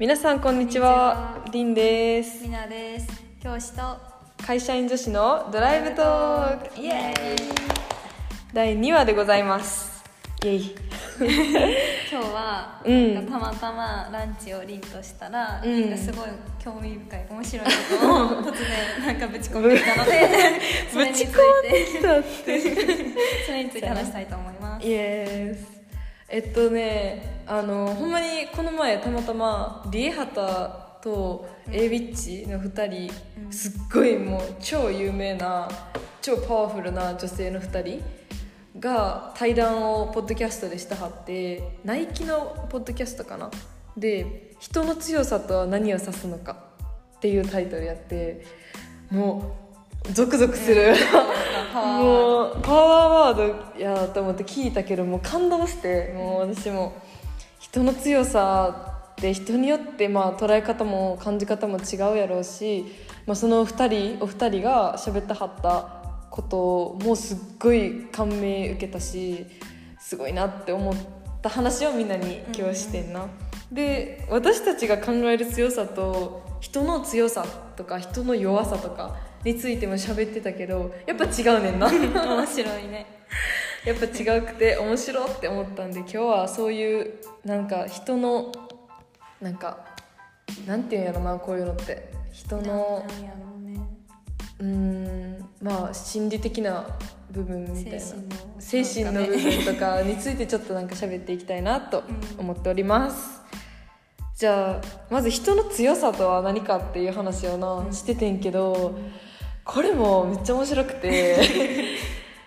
皆さんこんにちは。りんです。みなです。教師と。会社員女子のドライブトーク。イエーイ。第2話でございます。イエイ。今日は、うん。なんかたまたまランチをリンとしたら、うん。すごい興味深い面白いことを 突然なんかぶち込んできたのでそれについてだって。それについて話したいと思います。イエスえっとねあのほんまにこの前たまたまリエハタと A ビッチの2人、うん。すっごいもう超有名な超パワフルな女性の2人が対談をポッドキャストでしたはってナイキのポッドキャストかな？で「人の強さとは何を指すのか」っていうタイトルやってもうゾクゾクする、もうパワーワードやと思って聞いたけどもう感動してもう私も人の強さって人によってまあ捉え方も感じ方も違うやろうし、まあ、その2人お二人が喋ったはったこともすっごい感銘受けたしすごいなって思った話をみんなに今日してんな。で私たちが考える強さと人の強さとか人の弱さとかについても喋ってたけどやっぱ違うねんな。面白いね やっぱ違くて面白って思ったんで今日はそういうなんか人のなんかなんていうんやろなこういうのって。人のうね。んまあ心理的な部分みたいな。精神の。部分とかについてちょっとなんか喋っていきたいなと思っております、じゃあまず人の強さとは何かっていう話をな、うん。しててんけどこれもめっちゃ面白くて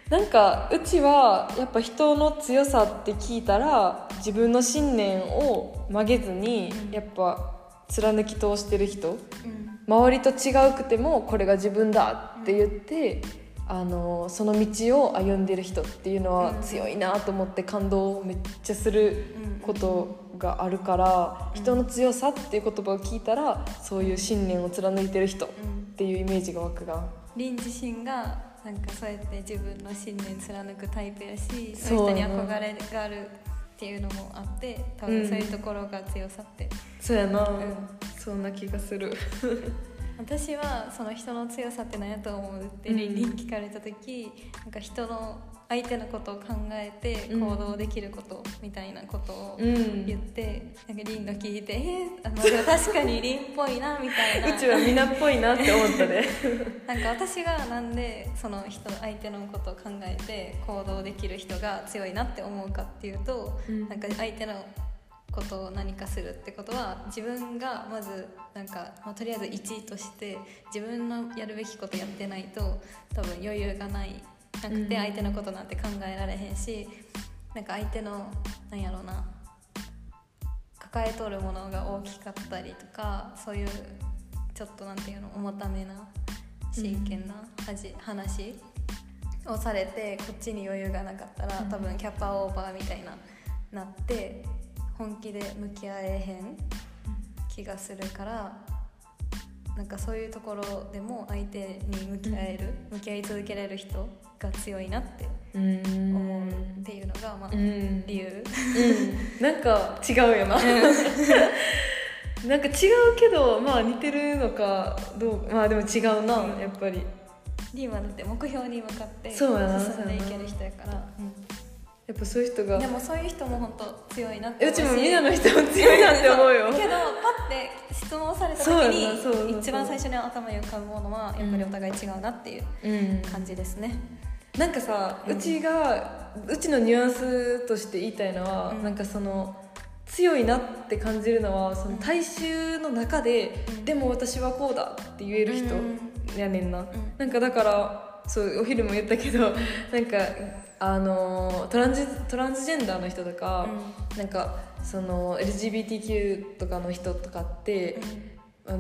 なんかうちはやっぱ人の強さって聞いたら自分の信念を曲げずにうん。やっぱ貫き通してる人。うん。周りと違うくてもこれが自分だって言って、あのその道を歩んでる人っていうのはうん。強いなと思って感動をめっちゃするうんことがあるから、うん。人の強さっていう言葉を聞いたらそういう信念を貫いてる人っうんていうイメージが湧くが。リン自身がなんかそうやって自分の信念貫くタイプやしそそうういう人に憧れがあるっていうのもあって多うん。分そういうところが強さって、そうやな、ん。そんな気がする。私はその人の強さって何やと思うってうん。リンに聞かれた時、なんか人の相手のことを考えてうん。行動できることみたいなことをうん。言って、なんかリンが聞いて「えー、あまあでも確かにリンっぽいな」みたいな。うちは皆っぽいなって思ったね。なんか私がなんでその人相手のことを考えて行動できる人が強いなって思うかっていうと、うん。なんか相手のことを何かするってことは自分がまずなんか、まあ、とりあえず1位として自分のやるべきことやってないと多分余裕がないなくてうん。相手のことなんて考えられへんしなんか相手のなんやろうな抱えとるものが大きかったりとかそういうちょっとなんていうの重ためな真剣なはじ話をされてこっちに余裕がなかったらうん。多分キャパオーバーみたいななって本気で向き合えへん気がするからなんかそういうところでも相手に向き合える向き合い続けられる人が強いなってうん思うっていうのがまあうん。理由。うん。なんか違うよな。なんか違うけどまあ似てるのかどうまあでも違うなうん。やっぱり。リーマだって目標に向かって進んでいける人やから、やっぱそういう人がでもそういう人も本当強いなってうちもみんなの人も強いなって思うよ。けどパッて質問された時に一番最初に頭に浮かぶものはやっぱりお互い違うなっていううん。感じですね、なんかさ、ううんちがうちのニュアンスとして言いたいのは、うん。なんかその強いなって感じるのはその大衆の中で、うん。でも私はこうだって言える人うん。やねんな、なんかだからそうお昼も言ったけど なんかあのトランジトランスジェンダーの人とか、なんかその LGBTQ とかの人とかって、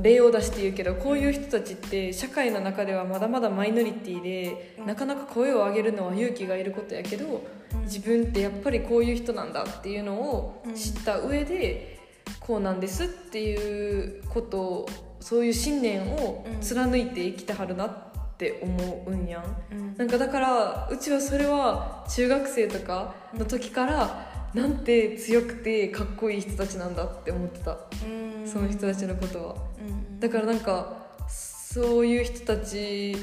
例を出して言うけどこういう人たちって社会の中ではまだまだマイノリティで、うん。なかなか声を上げるのは勇気がいることやけど、うん。自分ってやっぱりこういう人なんだっていうのを知った上で、こうなんですっていうことをそういう信念を貫いて生きてはるなって思うんやん。なんかだからうちはそれは中学生とかの時からなんて強くてかっこいい人たちなんだって思ってた。うんその人たちのことはうんだからなんかそういう人たち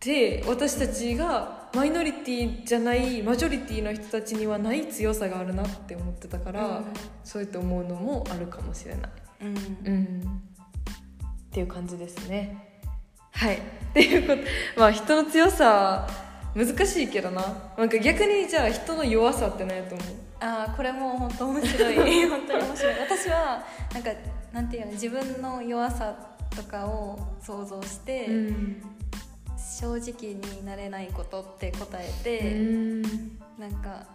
で私たちがマイノリティじゃないマジョリティの人たちにはない強さがあるなって思ってたから、そうやって思うのもあるかもしれない。うん。うん。っていう感じですね。はい。っていうこと。まあ人の強さ難しいけどな。なんか逆にじゃあ人の弱さって何やと思う？ああこれも本当面白い。本当に面白い。私はなんかなんていうの自分の弱さとかを想像して、ん正直になれないことって答えうて、んなんか、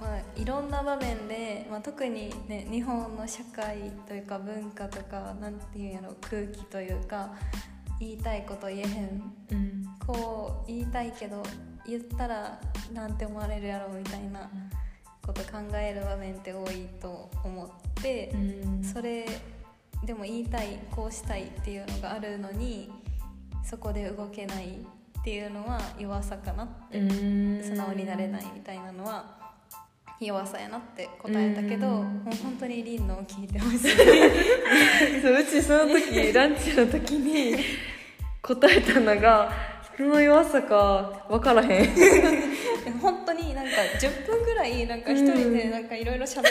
まあ、いろんな場面で、まあ、特にね日本の社会というか文化とかなんていうんやろ空気というか言いたいこと言えへん。うん。こう言いたいけど言ったらなんて思われるやろみたいなこと考える場面って多いと思ってうん。それでも言いたいこうしたいっていうのがあるのにそこで動けないっていうのは弱さかなってうん。素直になれないみたいなのは弱さやなって答えたけどうん。もう本当にリンのを聞いてほしいそううちその時 ランチの時に答えたのが人の弱さか分からへん。本10分ぐらいなんか一人でなんかいろいろ喋って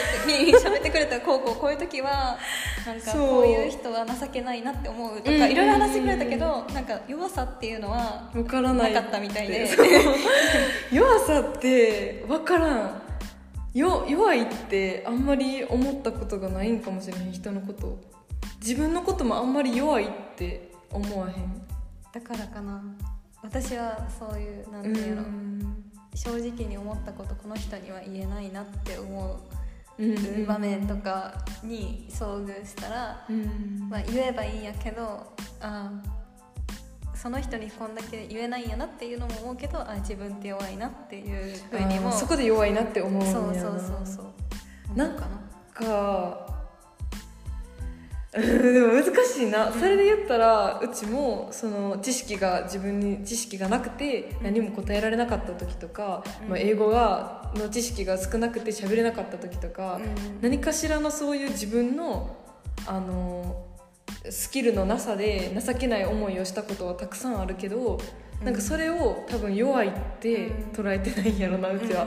喋ってくれたらこうこうこういう時はなんかこういう人は情けないなって思うとかうんいろいろ話してくれたけどなんか弱さっていうのは分からなかったみたいで。弱さって分からん。よ弱いってあんまり思ったことがないんかもしれへん。人のこと。自分のこともあんまり弱いって思わへん。だからかな。私はそういうなんていうの正直に思ったことこの人には言えないなって思う場面とかに遭遇したらうん。まあ、言えばいいんやけどあその人にこんだけ言えないんやなっていうのも思うけどあ自分って弱いなっていうふうにもそこで弱いなって思うそうそうそうそう。な。思うかでも難しいな。それで言ったらうちもその知識が自分に知識がなくて何も答えられなかった時とか、うん。まあ、英語がの知識が少なくて喋れなかった時とか、うん。何かしらのそういう自分のあのスキルのなさで情けない思いをしたことはたくさんあるけど、なんかそれを多分弱いって捉えてないんやろなうちは。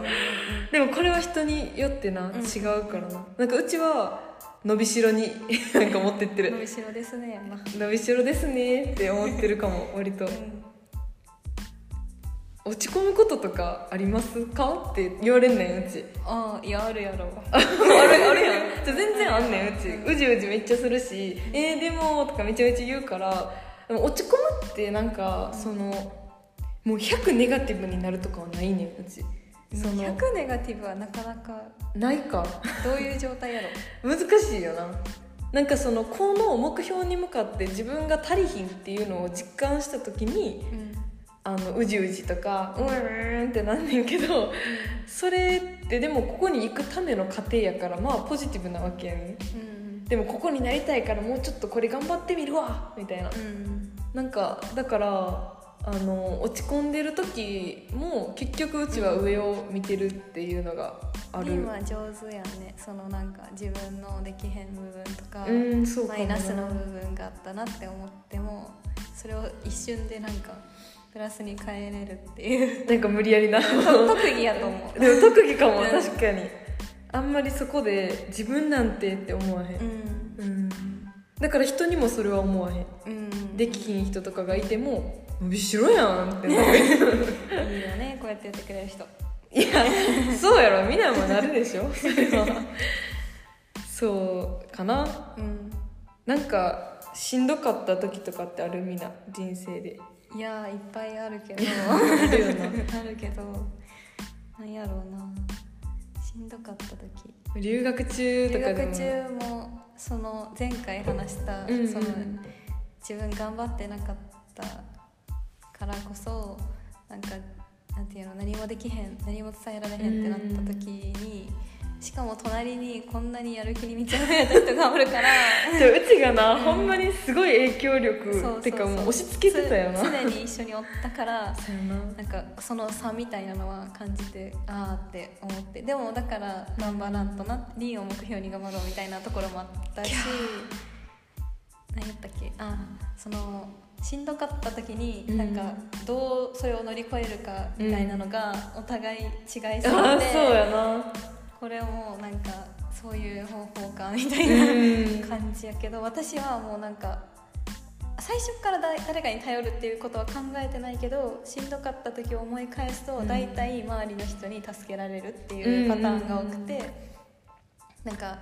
でもこれは人によってな、ん。違うからな。なんかうちは伸びしろに なんか持ってってる。伸びしろですねやな、伸びしろですねって思ってるかも割と。うん落ち込むこととかありますか？って言われんねんうち。ああいやあるやろ。あるあるやん。じゃ全然あんねんうち。うじうじめっちゃするし「えー、でも」とかめちゃめちゃ言うからでも落ち込むってなんかそのもう100ネガティブになるとかはないねんうちその100ネガティブはなかなかないか。どういう状態やろ？難しいよな。なんかそのこの目標に向かって自分が足りひんっていうのを実感した時にうん。あのうじうじとかうーんってなんねんけどそれってでもここに行くための過程やからまあポジティブなわけやね。んうん。でもここになりたいからもうちょっとこれ頑張ってみるわみたいな。うん。なんかだからあの落ち込んでる時も結局うちは上を見てるっていうのがある。リンは上手やんね。そのなんか自分のできへん部分とか、うんそうかマイナスの部分があったなって思ってもそれを一瞬でなんかプラスに変えれるっていう。なんか無理やりな。特技やと思う。でも特技かもうん。確かに。あんまりそこで自分なんてって思わへん、うん。うん、だから人にもそれは思わへん。うんできひん人とかがいても伸びしろやんっていいよねこうやってやってくれる人。いやそうやろ。みんなもなるでしょ。それは。そうかな。うんなんかしんどかった時とかってある？みんな人生で。いやーいっぱいあるけど。あるけど。なんやろうな。しんどかった時。留学中と留かでも。学中もその前回話した、うんうん。その自分頑張ってなかったからこそなんかなんていうの何もできへん何も伝えられへんってなった時に、しかも隣にこんなにやる気に満ち溢れた人がおるからうちがな、うん。ほんまにすごい影響力そうそうかもう押し付けてたよな。つ常に一緒におったからな。なんかその差みたいなのは感じてああって思ってでもだから頑張らんとなリンを目標に頑張ろうみたいなところもあったし何やったっけ？あそのしんどかった時にうん。なんかどうそれを乗り越えるかみたいなのがお互い違いすぎて、あーそうやな。これもなんかそういう方法かみたいうん。な感じやけど私はもうなんか最初からだ誰かに頼るっていうことは考えてないけどしんどかった時を思い返すとうん。大体周りの人に助けられるっていうパターンが多くてなんか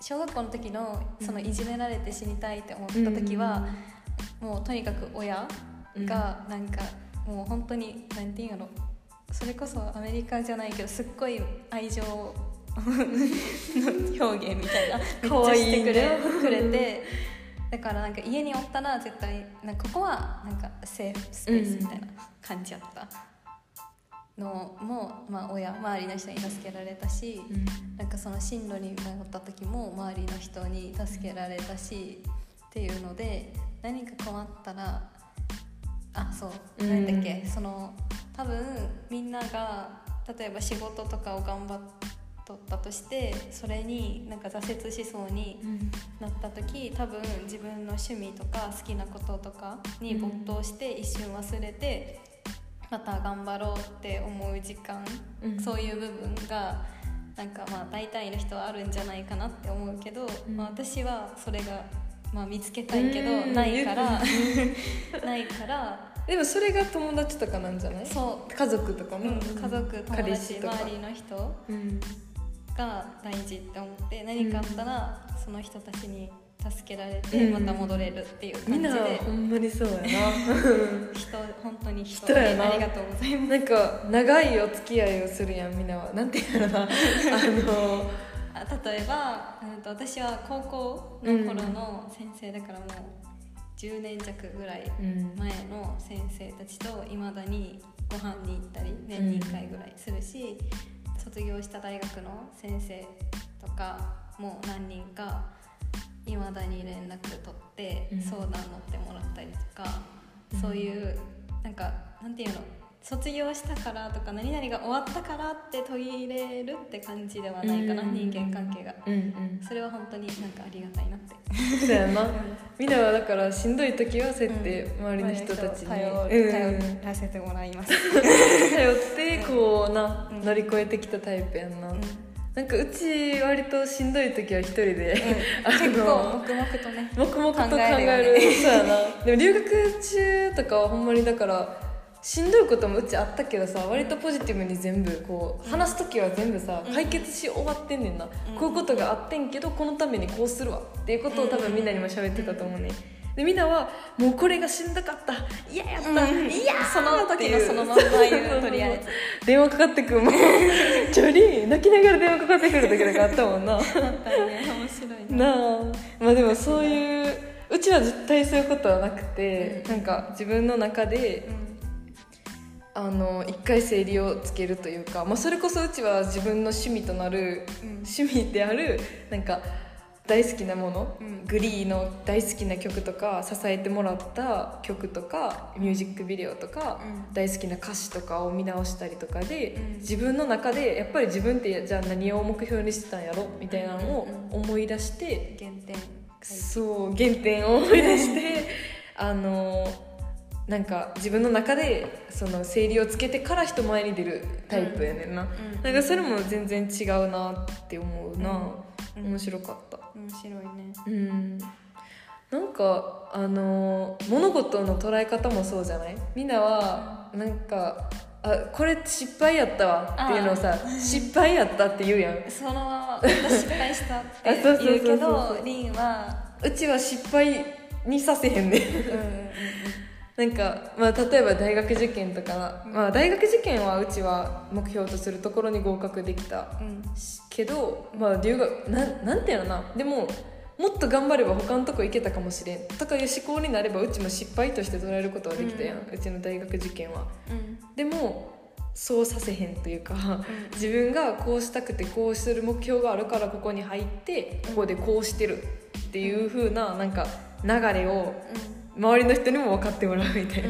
小学校の時のそのいじめられて死にたいって思った時はもうとにかく親がなんかもう本当に何て言うんやろそれこそアメリカじゃないけどすっごい愛情の 表現みたいなめっちてくれくれてだからなんか家におったら絶対なんかここはなんかセーフスペースみたいな感じやったのも、まあ、親周りの人に助けられたし、なんかその進路に迷った時も周りの人に助けられたしっていうので何か困ったらあそううん何だっけ、その多分みんなが例えば仕事とかを頑張っとったとしてそれになんか挫折しそうになった時多分自分の趣味とか好きなこととかに没頭して一瞬忘れてまた頑張ろうって思う時間うん。そういう部分がなんかまあ大体の人はあるんじゃないかなって思うけど、うん。まあ、私はそれが、まあ、見つけたいけどうん。ないから ないから。でもそれが友達とかなんじゃない？そ家族とかう、も、うん、家族友達周りの人うん。が大事って思って何かあったらその人たちに助けられてまた戻れるっていうみんな感じでほんまにそうやな。人本当に人人やな。ありがとうございます。なんか長いお付き合いをするやんみんなは。なんていうのかな。あのあ例えば、うん、と私は高校の頃の先生だからもう10年弱ぐらいうん。前の先生たちといまだにご飯に行ったり年に1回ぐらいするし、卒業した大学の先生とかも何人かいまだに連絡取ってうん。相談乗ってもらったりとか、うん。そういうなんかなんていうの？卒業したからとか何々が終わったからって途切れるって感じではないかな、うん。人間関係が。うんうん。それは本当になんかありがたいなって。そうやな。みんなはだからしんどい時はそうやって周りの人たちに、頼うん。頼らせてもらいます、頼ってこうな、うん。乗り越えてきたタイプやんな、うんなんかうち割としんどい時は一人で、あの結構黙々とね黙々と考考ええるね。そうやな。でも留学中とかはほんまにだからしんどいこともうちあったけどさ割とポジティブに全部こう話す時は全部さ、うん。解決し終わってんねんな、ん。こういうことがあってんけどこのためにこうするわっていうことを多分みんなにも喋ってたと思うね、でみんなはもうこれがしんどかった。嫌やった、うん。いやーその時のそのまんま言うとりあえず。電話かかってくるもん。チョリ泣きながら電話かかってくる時とかあったもんな。だったね。面白いなあ。まあでもそういううちは絶対そういうことはなくて、うんなんか自分の中でうん。あの一回整理をつけるというか、まあ、それこそうちは自分の趣味となる、うん。趣味であるなんか大好きなもの、うん。グリーの大好きな曲とか支えてもらった曲とかミュージックビデオとか、うん。大好きな歌詞とかを見直したりとかで、うん。自分の中でやっぱり自分ってじゃあ何を目標にしてたんやろ？みたいなのを思い出して、原点。そう原点を思い出して あのなんか自分の中でその整理をつけてから人前に出るタイプやねんな、うん。なんかそれも全然違うなって思うな、うん面白かった。面白いね。うん。なんかあの物事の捉え方もそうじゃない？みんなはなんかあこれ失敗やったわっていうのをさ失敗やったって言うやん。そのまま私失敗したって 言うけどリンはうちは失敗にさせへんねんうんうんなんか、まあ、例えば大学受験とか、まあ、大学受験はうちは目標とするところに合格できたうん。けど、まあ、留学なんなんていうのかな。でももっと頑張れば他のとこ行けたかもしれん。とかいう思考になればうちも失敗として捉えることはできたやん、ううちの大学受験は。うん。でもそうさせへんというか自分がこうしたくてこうする目標があるからここに入ってここでこうしてるっていう風ななんか流れを周りの人にも分かってもらうみたいな、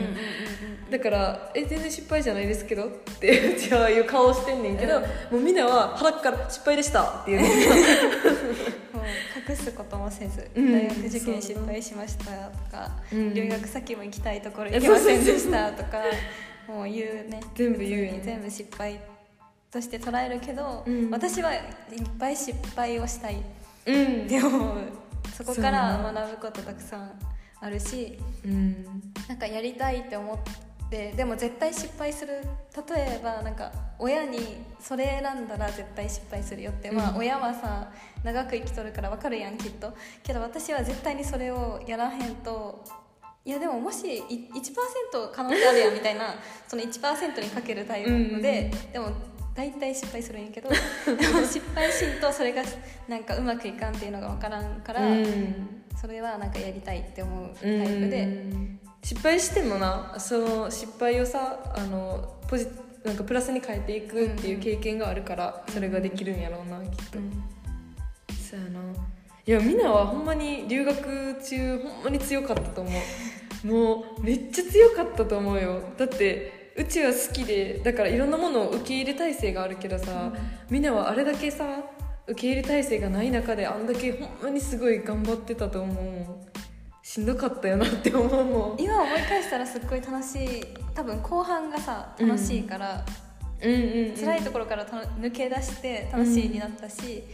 だから「え全然失敗じゃないですけど」ってうちはいう顔してんねんけど、もうみんなは腹から「失敗でした」っていう隠すこともせず、うん。大学受験失敗しましたとか、うん。留学先も行きたいところ行けませんでしたとかもう言うね。全部言うよね。全部失敗として捉えるけど、うん。私はいっぱい失敗をしたいっうん。て思う。そこから学ぶことたくさんあるしうん。なんかやりたいって思ってでも絶対失敗する。例えばなんか親にそれ選んだら絶対失敗するよって、まあうん親はさ長く生きとるから分かるやんきっと。けど私は絶対にそれをやらへんといやでももしい1%可能性あるやんみたいな その1%にかけるタイプで、でも大体失敗するんやけどでも失敗しんとそれがなんかうまくいかんっていうのが分からんから、うんそれはなんかやりたいって思うタイうん。プで。失敗してもなその失敗をさあのポジなんかプラスに変えていくっていう経験があるからそれができるんやろうなきっと、うん。そうやな。いやみんなはほんまに留学中ほんまに強かったと思う。もうめっちゃ強かったと思うよ。だってうちは好きでだからいろんなものを受け入れ体制があるけどさ、みん。なはあれだけさ受け入れ体制がない中であんだけほんまにすごい頑張ってたと思う。しんどかったよなって思うもん。今思い返したらすっごい楽しい。多分後半がさ楽しいから、うん。うん、うん、辛いところからた抜け出して楽しいになったし、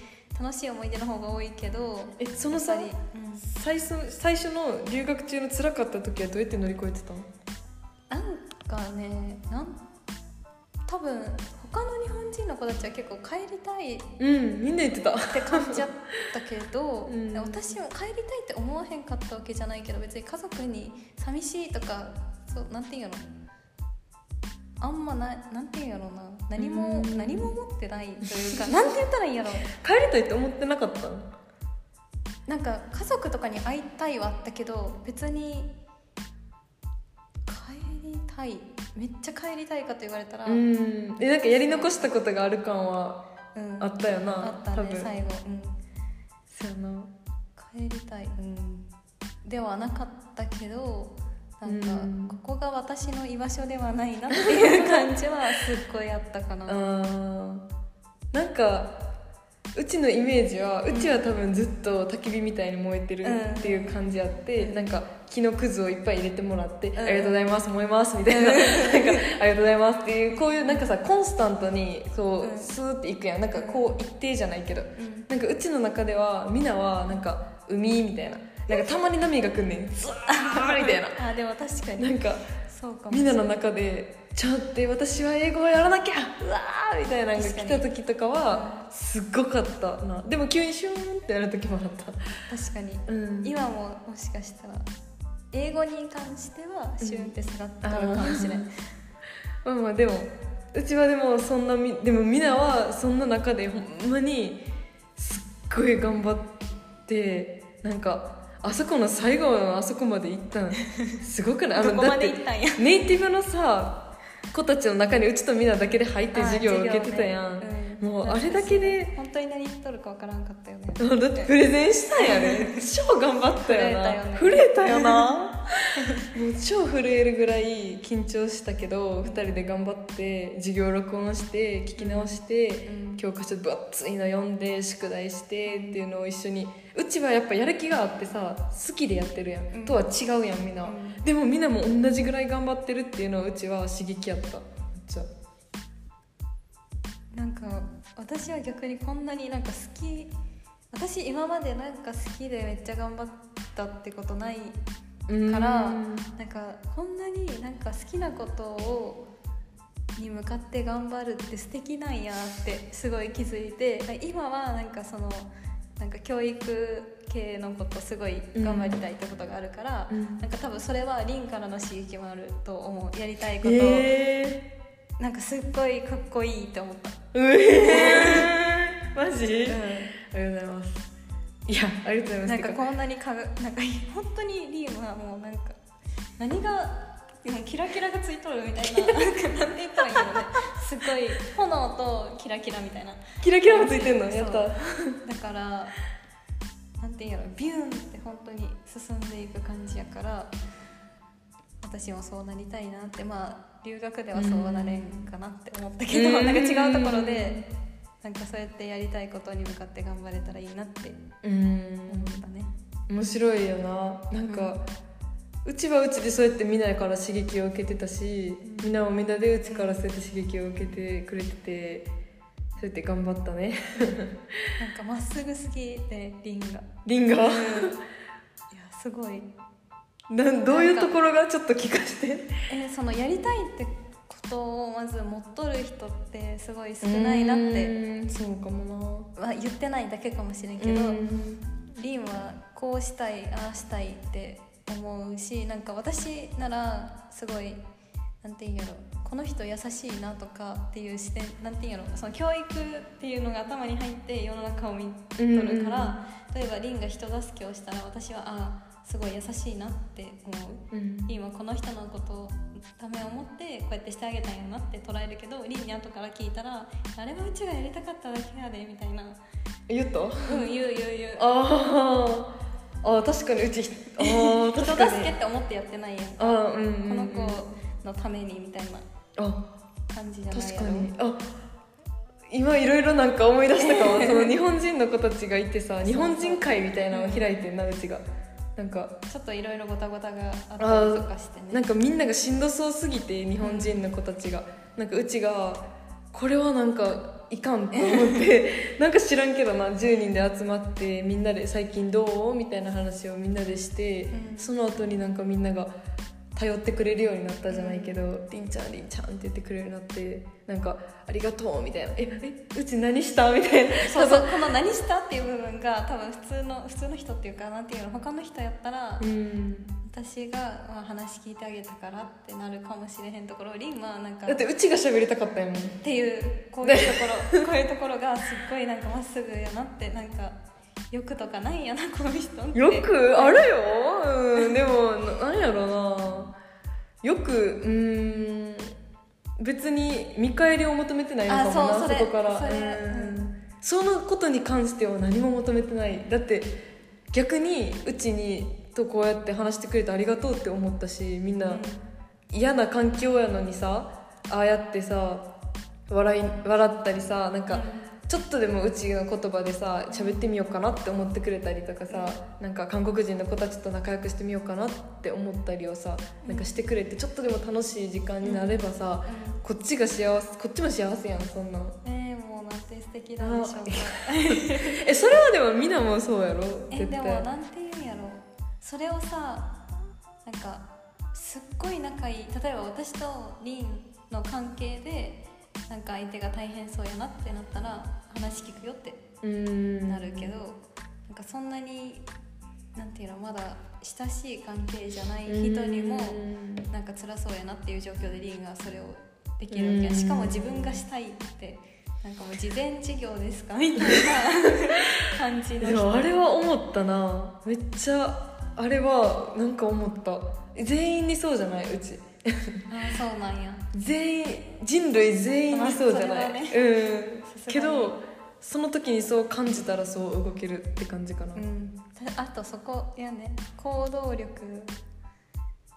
楽しい思い出の方が多いけどえそのさうん最初最初の留学中の辛かった時はどうやって乗り越えてたの？なんかねなん多分他の日本人の子たちは結構帰りたいっうんみんな言ってた。て感じちゃったけど、うん。私も帰りたいって思わへんかったわけじゃないけど別に家族に寂しいとかそうなんていうんやろあんまななんていうんやろうな。何もうん。何も思ってないというか なんて言ったらいいんやろ帰りたいって思ってなかったの？なんか家族とかに会いたいはあったけど別に帰りたいめっちゃ帰りたいかと言われたら、うん。えなんかやり残したことがある感はうん。あったよなあった多分。ね最後、うん、そうやな。帰りたい、うん、ではなかったけどなんかうん。ここが私の居場所ではないなっていう感じはすっごいあったかななんかうちのイメージはうちは多分ずっと焚き火みたいに燃えてるっていう感じあって、うん。なんか木のくずをいっぱい入れてもらって、ん。ありがとうございます燃えますみたいな,、なんかありがとうございますっていうこういうなんかさコンスタントにこう、うんスーっていくやん。なんかこう一定じゃないけど、うん。なんかうちの中ではみんなはなんか海みたいな。なんかたまに波が来んねん。ズワーみたいな。あでも確かに。なんかそうかも。みんなの中で「ちょっと私は英語をやらなきゃ。うわー!」みたいなのが来た時とかはすっごかったな。でも急にシューンってなる時もあった。確かに。うん。今ももしかしたら英語に関してはシュンって下がったのかもしれない、まあまあでもうちはでもそんなみでもみんなはそんな中でほんまにすっごい頑張ってなんかあそこの最後のあそこまで行ったんすごくない？あ どこまで行ったんや？ネイティブのさ子たちの中にうちとみんなだけで入って授業を受けてたやん、あ授業ね。うん。もうあれだけで本当に何言っとるかわからんかったよね。あだってプレゼンしたんやね。超頑張ったよな。震震えたよな。もう超震えるぐらい緊張したけど2人で頑張って授業録音して聞き直して、うん。教科書分厚いの読んで宿題してっていうのを一緒に。うちはやっぱやる気があってさ好きでやってるやん、うん。とは違うやんみんな、うん。でもみんなも同じぐらい頑張ってるっていうのはうちは刺激やったなんか私は逆にこんなになんか好き私今までなんか好きでめっちゃ頑張ったってことないからうん。なんかこんなになんか好きなことをに向かって頑張るって素敵なんやってすごい気づいて今はなんかそのなんか教育系のことすごい頑張りたいってことがあるから、うん。なんか多分それはリンからの刺激もあると思う。やりたいこと、えなんかすっごいかっこいいって思った、ー、うえー、マジ、うありがとうございます。いやありがとうございます。ん、なんかこんなにかがなんか本当にリームはもうなんか何がでもキラキラがついとるみたいな なんて言ったらいいんだろうねすごい炎とキラキラみたいな。キラキラもついてんの？やった。だからなんていうんやろ。ビューンって本当に進んでいく感じやから私もそうなりたいなって。まあ留学ではそうなれんかなって思ったけど、うん。なんか違うところでなんかそうやってやりたいことに向かって頑張れたらいいなってうん。思ったね。面白いよな。なんか、うちはうちでそうやってみんなから刺激を受けてたし、みんなもみんなでうちからそうやって刺激を受けてくれててそうやって頑張ったね。なんかまっすぐすぎてリンがリンガ？いやすごい なんどういうところがちょっと聞かせて。えそのやりたいってことをまず持っとる人ってすごい少ないなって、うんそうかもまあ、言ってないだけかもしれんなけど、うん。リンはこうしたいああしたいって思うしなんか私ならすごいなんていうんやろこの人優しいなとかっていう視点なんていうんやろその教育っていうのが頭に入って世の中を見とるから、例えばリンが人助けをしたら私はああすごい優しいなって思う。うん。リンはこの人のことをためを思ってこうやってしてあげたんやなって捉えるけどリンに後から聞いたらあれはうちがやりたかっただけやでみたいな。言ったうん言う言う言う。あー。あー確かにうちあ 確かに。助けって思ってやってないやんあーうんうんうん。この子のためにみたいなあ感じじゃない確かに。あ今いろいろなんか思い出したかも。その日本人の子たちがいてさ日本人会みたいなのを開いてんなうちがなんかちょっといろいろごたごたがあったりとかしてね。なんかみんながしんどそうすぎて日本人の子たちが。なんかうちがこれはなんかいかんと思って なんか知らんけどな10人で集まってみんなで「最近どう?」みたいな話をみんなでして、うん。その後になんかみんなが頼ってくれるようになったじゃないけど「りんちゃんりんちゃん」って言ってくれるようになってなんか「ありがとう」みたいな「ええうち何した?」みたいな。そうそう。この何した？っていう部分が多分普通の普通の人っていうかなんていうの他の人やったらうん。私がまあ話聞いてあげたからってなるかもしれへんところリンはなんかだってうちが喋りたかったやもん。っていうこういうところ こういうところがすっごいなんかまっすぐやなってなんか欲とかないんやなこの人って。よくあるよ、うん、でもななんやろな。よくうん別に見返りを求めてないのかもなあそこから。それうん。そのことに関しては何も求めてない。だって逆にうちにとこうやって話してくれてありがとうって思ったしみんな嫌な環境やのにさああやってさ笑い笑ったりさなんか、ちょっとでもうちの言葉でさ喋ってみようかなって思ってくれたりとかさなんか韓国人の子たちと仲良くしてみようかなって思ったりをさなんかしてくれてちょっとでも楽しい時間になればさこっちが幸せこっちも幸せやんそんなんえー、もうなんて素敵なんでしょうか。えそれはでもみんなもそうやろ？え絶対。でもなんていうんやろ。それをさなんかすっごい仲いい例えば私とリンの関係でなんか相手が大変そうやなってなったら話聞くよってなるけど、なんかそんなになんていうのまだ親しい関係じゃない人にもうん。なんか辛そうやなっていう状況でリンがそれをできるわけしかも自分がしたいってなんかもう事前事業ですかみたいな 感じので人もあれは思ったな。めっちゃあれはなんか思った。全員にそうじゃない？うち。あそうなんや。全員人類全員にそうじゃない、まあそうんけどその時にそう感じたらそう動けるって感じかな。ううん。たあとそこやね行動力。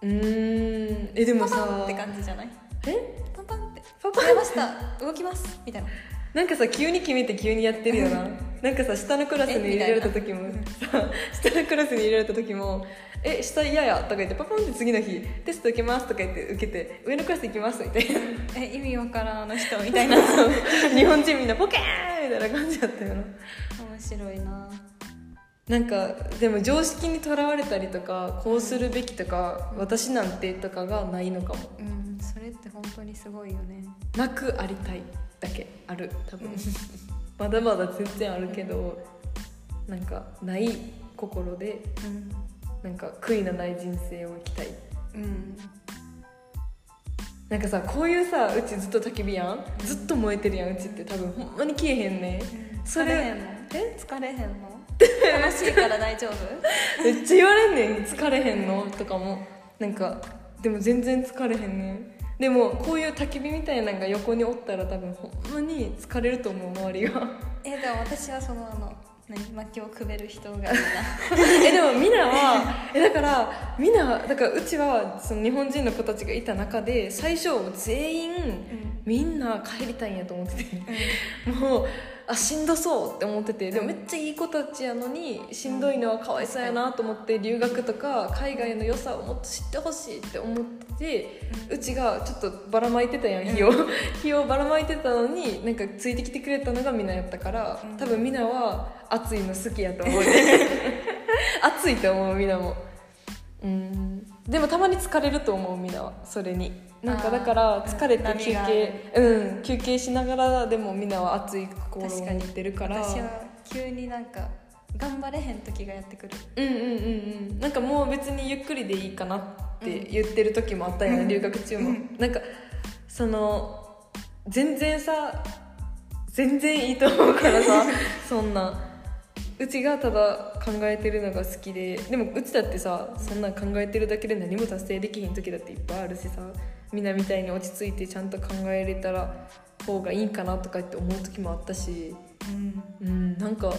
ーん。えでもさパパンって感じじゃない？え？パンパンって。パパン？ました。動きます。みたいな。なんかさ急に決めて急にやってるよな。なんかさ下のクラスに入れられた時もさ下のクラスに入れられた時も「え下嫌や」とか言ってパパンって次の日「テスト受けます」とか言って受けて「上のクラス行きます」みたいな。え意味わからんあの人みたいな。日本人みんなポケーンみたいな感じだったよな。面白いな。なんかでも常識にとらわれたりとかこうするべきとか私なんてとかがないのかも。うんそれって本当にすごいよね。なくありたいだけ。ある。多分、うん。まだまだ全然あるけどなんかない心でうんなんか悔いのない人生を生きたい。うん。なんかさこういうさうちずっと焚き火やん？ずっと燃えてるやんうちって多分ほんまに消えへんね。それ疲れへんの？え？疲れへんの？楽しいから大丈夫？めっちゃ言われんねん。疲れへんの？とかも。なんかでも全然疲れへんねん。でもこういう焚き火みたいなのが横におったら多分ほんまに疲れると思う周りが。えでも私はそのあの何薪をくべる人がいいな。えでもみんなはえだからみんなだからうちはその日本人の子たちがいた中で最初全員、みんな帰りたいんやと思ってて、もうあしんどそうって思っててでもめっちゃいい子たちやのにしんどいのはかわいそうやなと思って留学とか海外の良さをもっと知ってほしいって思ってて、うちがちょっとばらまいてたやん火を。火をばらまいてたのになんかついてきてくれたのがみんなやったから多分みんなは暑いの好きやと思う。ね暑いと思うみんなもうん。でもたまに疲れると思うみんなは。それに。なんかだから疲れて休憩うん。休憩しながらでもみんなは熱い心を確かに持ってるから。私は急になんか頑張れへん時がやってくる。うんうんうんうん。なんかもう別にゆっくりでいいかなって言ってる時もあったよね、留学中も、なんかその全然さ全然いいと思うからさ そんなうちがただ考えてるのが好きででもうちだってさそんなん考えてるだけで何も達成できひん時だっていっぱいあるしさみんなみたいに落ち着いてちゃんと考えれたら方がいいんかなとかって思う時もあったしうん。うんなんか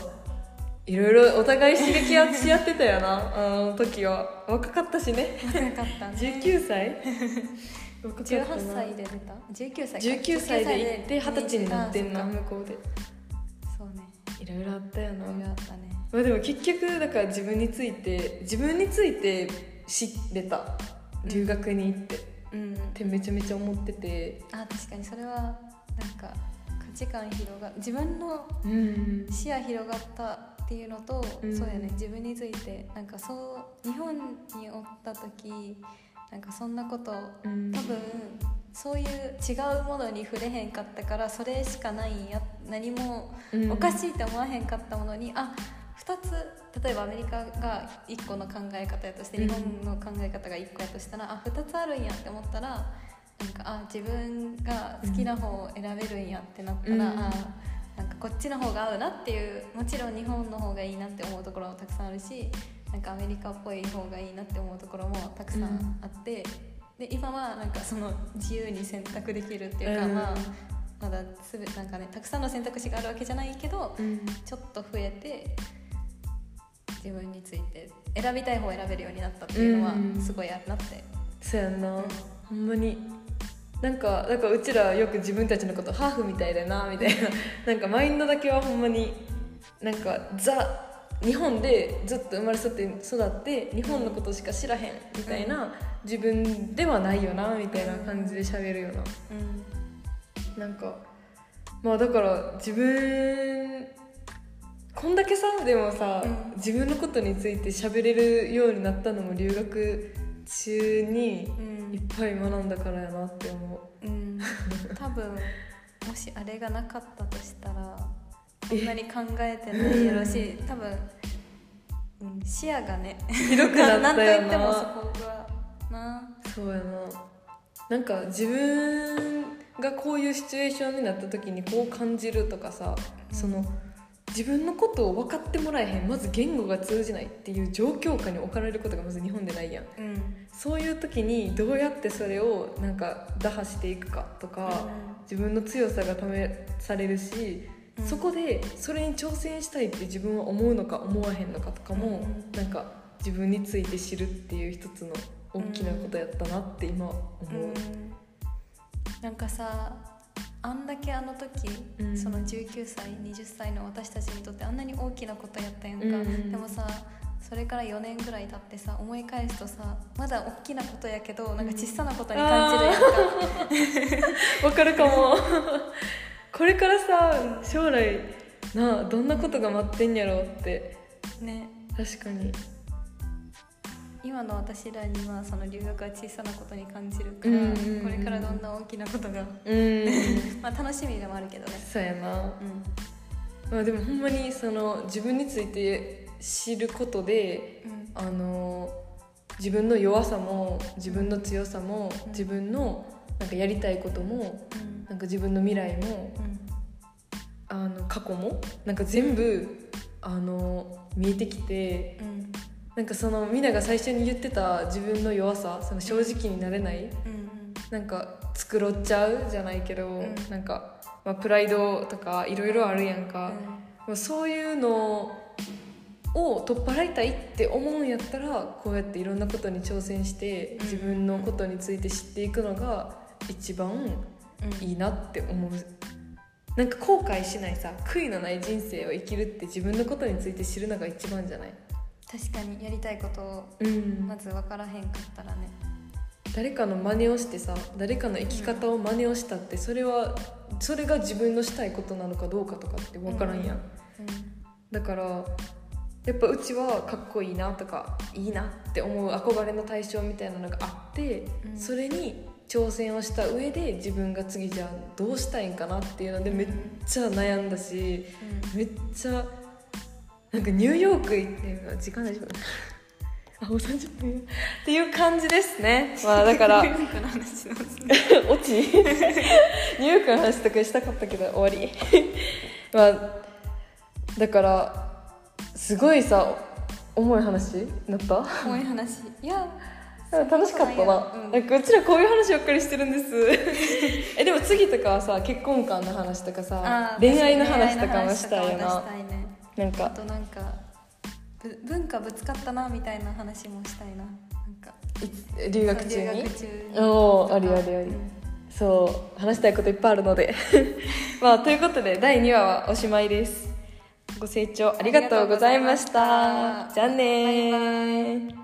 いろいろお互い刺激合し合ってたよなあの時は。若かったしね。若かったね。19歳？若かったな18歳で出た？19歳か。19歳で行って二十歳になってんな向こうでいろいろあったよな、あったね。まあ、でも結局だから自分について自分について知れた。留学に行って、っうん。てめちゃめちゃ思ってて。あ確かにそれはなんか価値観広が自分のうん。視野広がったっていうのと、うん。そうやね。自分についてなんかそう日本におった時なんかそんなことうん。多分そういう違うものに触れへんかったからそれしかないんや何もうん。おかしいって思わへんかったものに、あ2つ例えばアメリカが1個の考え方やとしてうん。日本の考え方が1個やとしたら、あ2つあるんやって思ったらなんかあ自分が好きな方を選べるんやってなったら、うん。あなんかこっちの方が合うなっていうもちろん日本の方がいいなって思うところもたくさんあるしなんかアメリカっぽい方がいいなって思うところもたくさんあって、で今はなんかその自由に選択できるっていうか、うん。まあまだすべなんかねたくさんの選択肢があるわけじゃないけどうん。ちょっと増えて自分について選びたい方を選べるようになったっていうのはうん。すごいあるなって、そうやんな、ほんまに。なんかだからうちらよく自分たちのことハーフみたいだなみたいな。なんかマインドだけはほんまになんかザ日本でずっと生まれ育って育って日本のことしか知らへんみたいな自分ではないよなみたいな感じで喋るよな。うん。なんかまあだから自分こんだけさでもさ、うん。自分のことについて喋れるようになったのも留学中にうん。いっぱい学んだからやなって思うん、多分もしあれがなかったとしたらこんなに考えてないやろし多分、うん、視野がねう広くなったよいってもそなこがな。そうやな。なんか自分がこういうシチュエーションになった時にこう感じるとかさ、その自分のことを分かってもらえへんまず言語が通じないっていう状況下に置かれることがまず日本でないやん。うん。そういう時にどうやってそれをなんか打破していくかとか、自分の強さが試されるし、うんそこでそれに挑戦したいって自分は思うのか思わへんのかとかも、うん。なんか自分について知るっていう一つの大きなことやったなって今思う。うん。なんかさあんだけあの時、うん。その19歳20歳の私たちにとってあんなに大きなことやったやんか、うん。でもさそれから4年ぐらい経ってさ思い返すとさまだ大きなことやけどなんか小さなことに感じるやんか、わかるかも これからさ将来なあどんなことが待ってんやろうって。ね。確かに。今の私らにはその留学は小さなことに感じるから、うんうんうん。これからどんな大きなことがうん。まあ楽しみでもあるけどね。そうやな。うん。まあでもほんまにその自分について知ることでうん。あの自分の弱さも自分の強さもうん。自分のなんかやりたいこともうんなんか自分の未来もうん。あの過去もなんか全部あの見えてきてうん。なんかそのみんなが最初に言ってた自分の弱さその正直になれないうんなんか繕っちゃうじゃないけど、ん。なんか、まあ、プライドとかいろいろあるやんか、うもうそういうのを取っ払いたいって思うんやったらこうやっていろんなことに挑戦してうん。自分のことについて知っていくのが一番んうんいいなって思う。なんか後悔しないさ悔いのない人生を生きるって自分のことについて知るのが一番じゃない？確かにやりたいことをうん。まず分からへんかったらね。誰かの真似をしてさ誰かの生き方を真似をしたってそれはそれが自分のしたいことなのかどうかとかって分からんやん、うだからやっぱうちはかっこいいなとかいいなって思う憧れの対象みたいなのがあって、うん。それに挑戦をした上で自分が次じゃあどうしたいんかなっていうのでめっちゃ悩んだしん。めっちゃなんかニューヨーク行って時間大丈夫？あもう30分。っていう感じですね。まあだから ニューヨークの話 落ち？ニューヨークの話とかしたかったけど終わり。まあだからすごいさ重い話になった？重い話。いや楽しかったな、うん。なんかうちらこういう話ばっかりしてるんです。えでも次とかはさ結婚観の話とかさ恋愛の話とかもしたいよな。ね。なんか。あとなんかぶ文化ぶつかったなみたいな話もしたいな。なんか。い留学中に？留学中に。おーとかあるあるあるうん。そう話したいこといっぱいあるので。まあということで第2話はおしまいです。ご清聴ありがとうございました。じゃあね